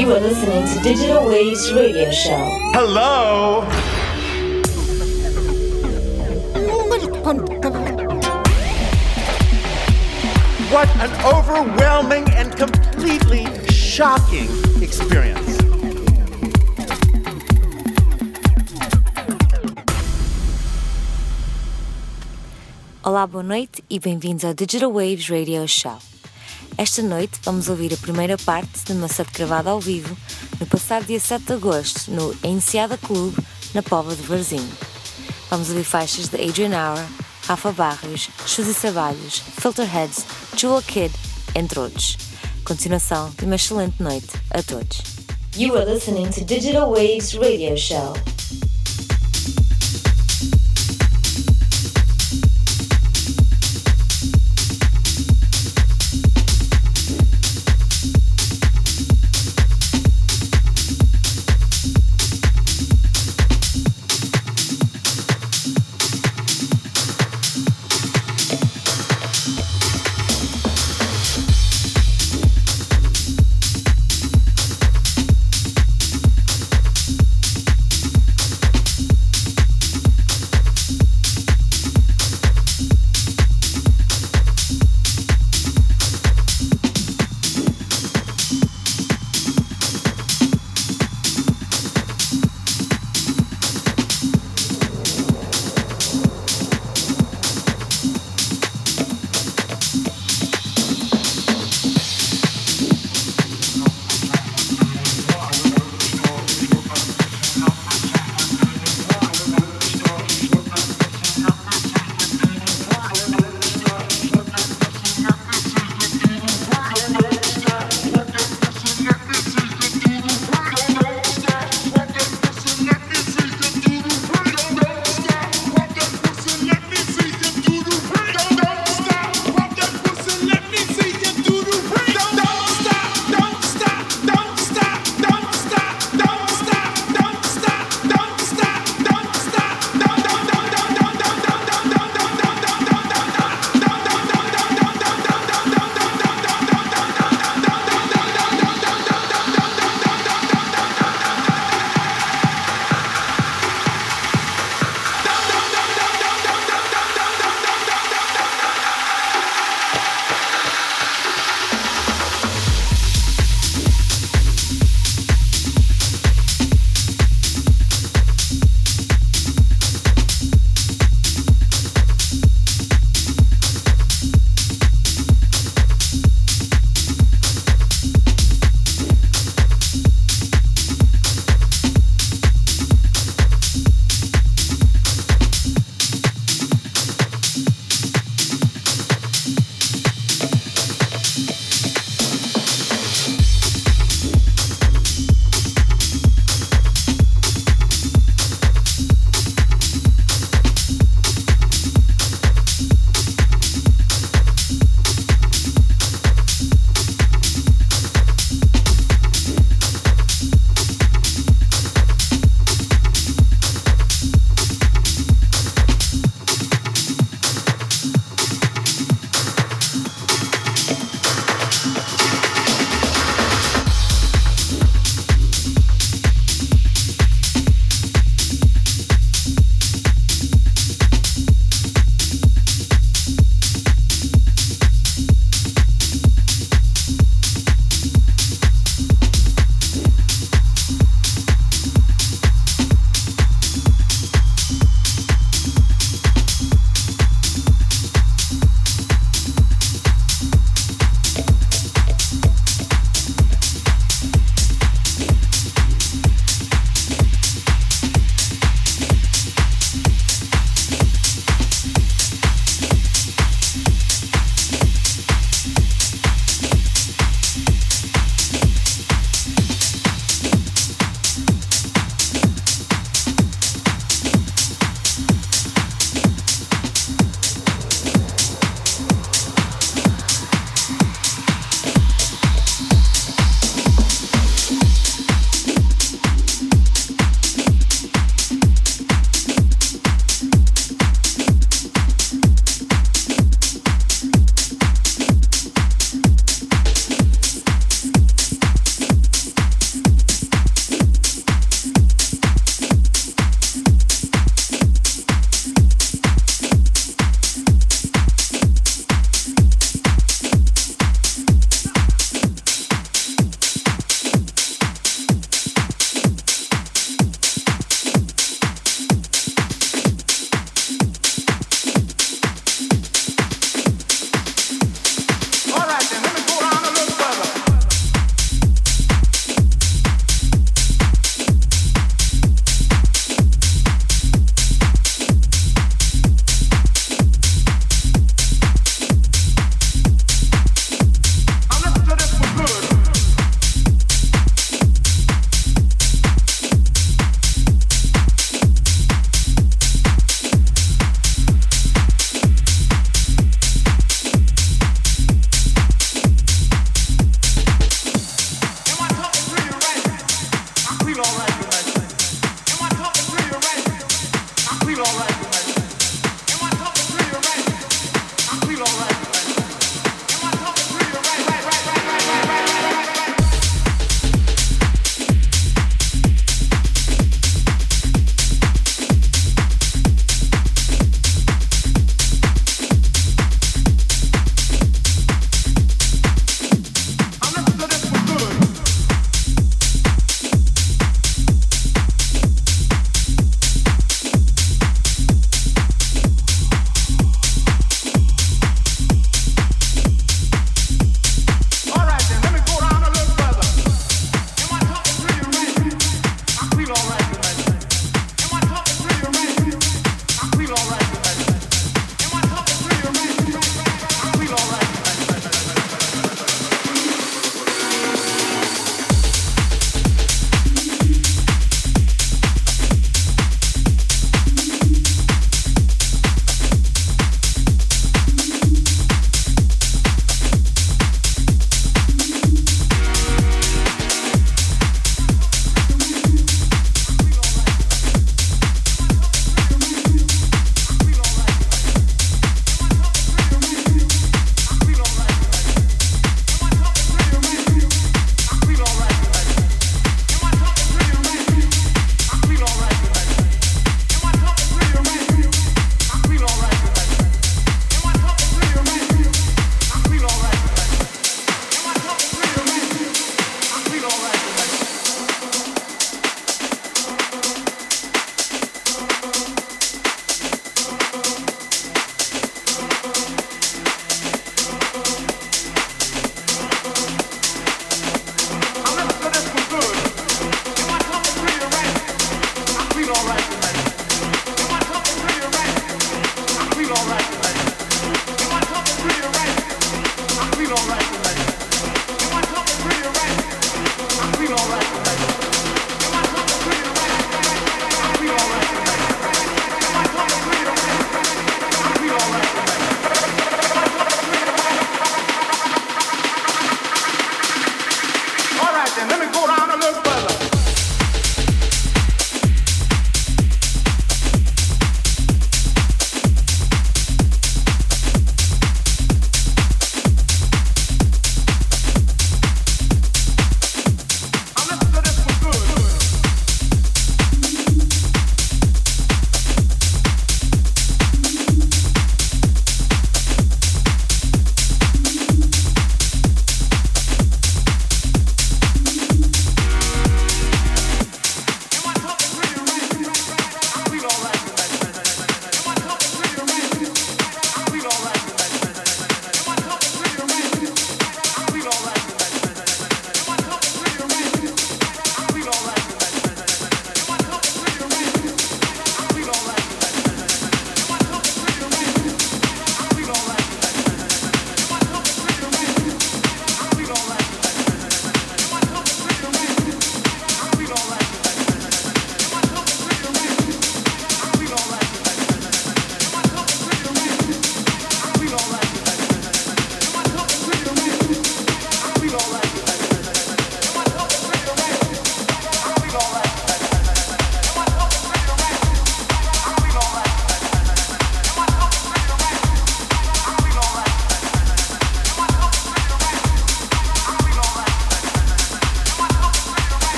You are listening to Digital Waves Radio Show. Hello? What an overwhelming and completely shocking experience. Olá, boa noite e bem-vindos ao Digital Waves Radio Show. Esta noite vamos ouvir a primeira parte de uma set gravada ao vivo no passado dia 7 de agosto no Enseada Club, na Póvoa de Varzim. Vamos ouvir faixas de Adrian Hour, Rafa Barrios, Suzy Sabalhos, Filterheads, Jewel Kid, entre outros. Continuação de uma excelente noite a todos. You are listening to Digital Waves Radio Show.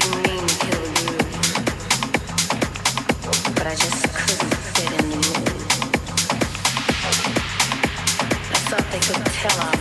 didn't mean to kill but I just couldn't fit in the mood. I thought they could tell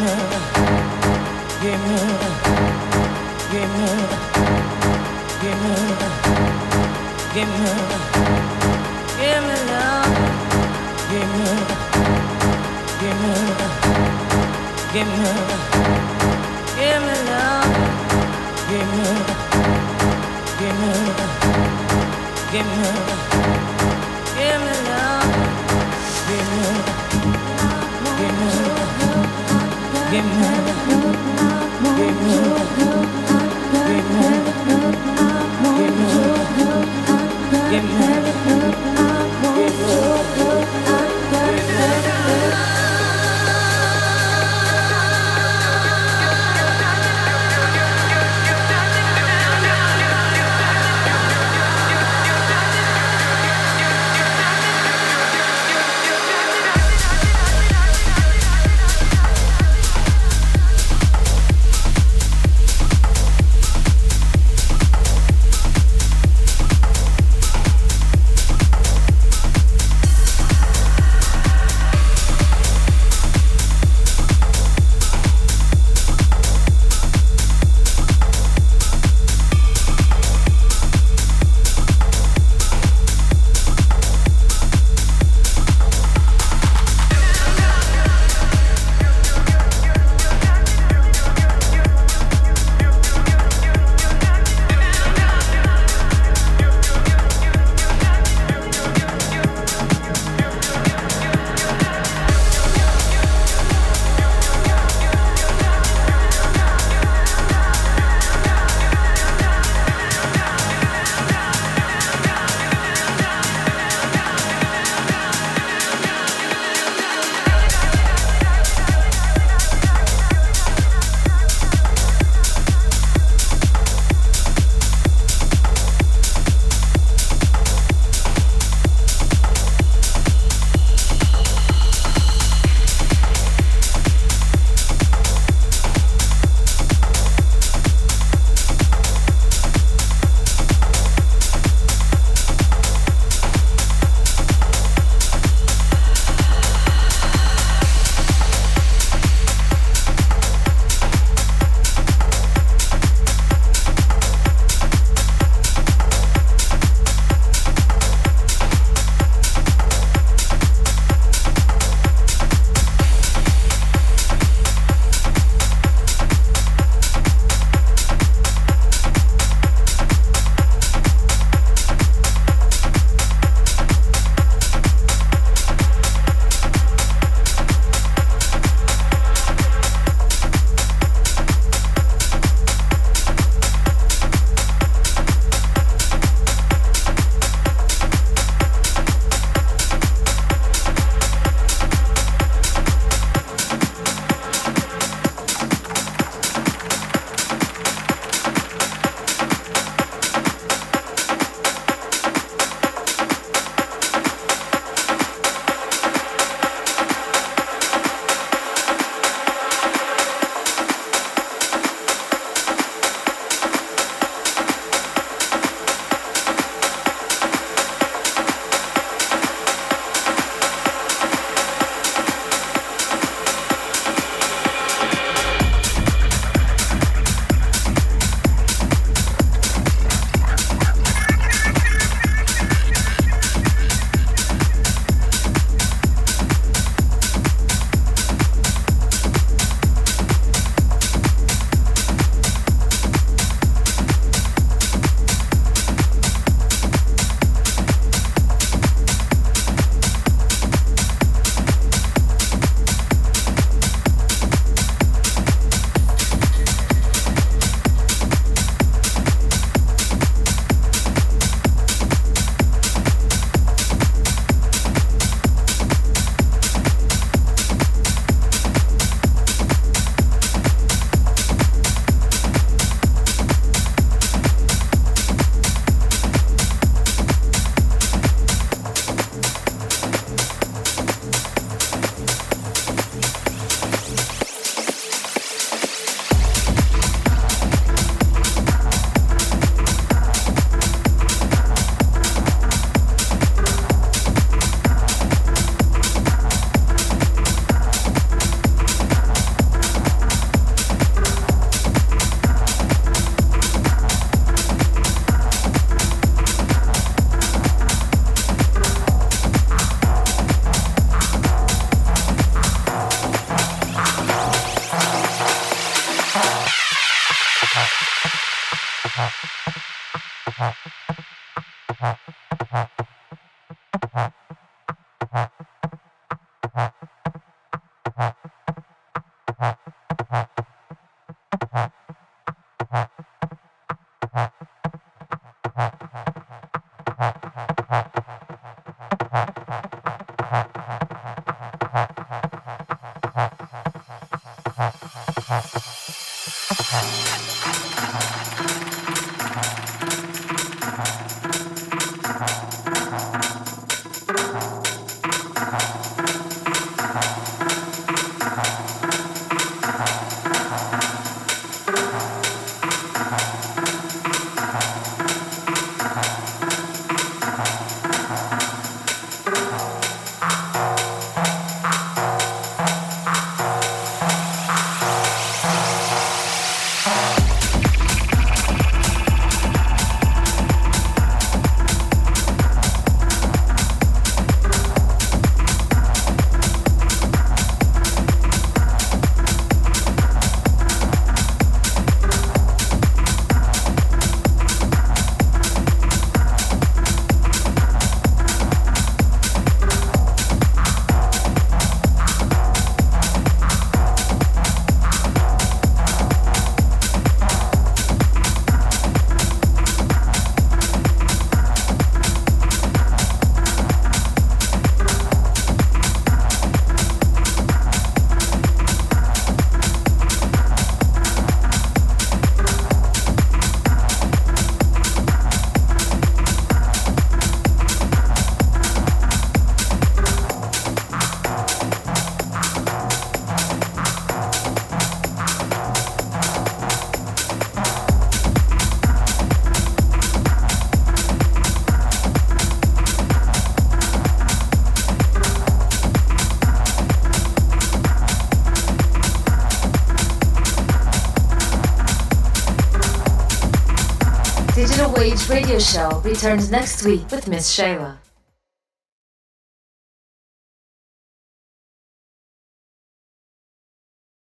Give me love. Give me. Radio show returns next week with Miss Shayla.